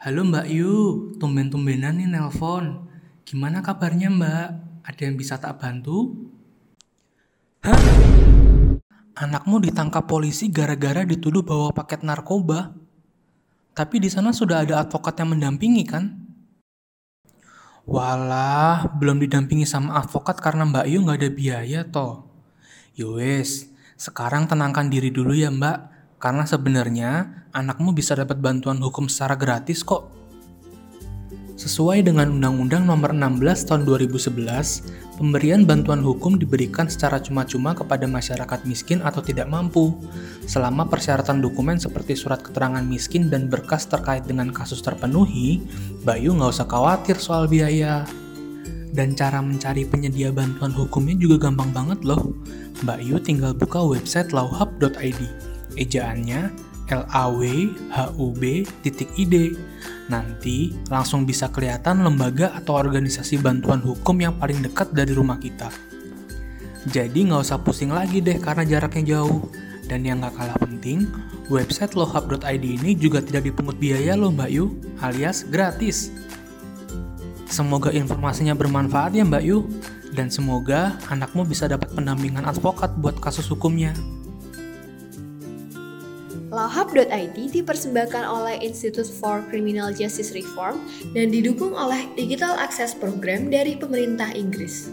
Halo Mbak Yu, tumben-tumbenan nih nelpon. Gimana kabarnya Mbak? Ada yang bisa tak bantu? Hah? Anakmu ditangkap polisi gara-gara dituduh bawa paket narkoba. Tapi di sana sudah ada advokat yang mendampingi kan? Walah, belum didampingi sama advokat karena Mbak Yu nggak ada biaya toh. Yowes, sekarang tenangkan diri dulu ya Mbak, karena sebenarnya anakmu bisa dapat bantuan hukum secara gratis kok. Sesuai dengan Undang-Undang Nomor 16 Tahun 2011, pemberian bantuan hukum diberikan secara cuma-cuma kepada masyarakat miskin atau tidak mampu, selama persyaratan dokumen seperti surat keterangan miskin dan berkas terkait dengan kasus terpenuhi, Bayu nggak usah khawatir soal biaya. Dan cara mencari penyedia bantuan hukumnya juga gampang banget loh. Mbak Yu tinggal buka website lawhub.id. Ejaannya l a w h u b titik id. Nanti langsung bisa kelihatan lembaga atau organisasi bantuan hukum yang paling dekat dari rumah kita. Jadi nggak usah pusing lagi deh karena jaraknya jauh. Dan yang nggak kalah penting, website lohub.id ini juga tidak dipungut biaya loh Mbak Yu, alias gratis. Semoga informasinya bermanfaat ya Mbak Yu, dan semoga anakmu bisa dapat pendampingan advokat buat kasus hukumnya. Lawhub.id dipersembahkan oleh Institute for Criminal Justice Reform dan didukung oleh Digital Access Program dari pemerintah Inggris.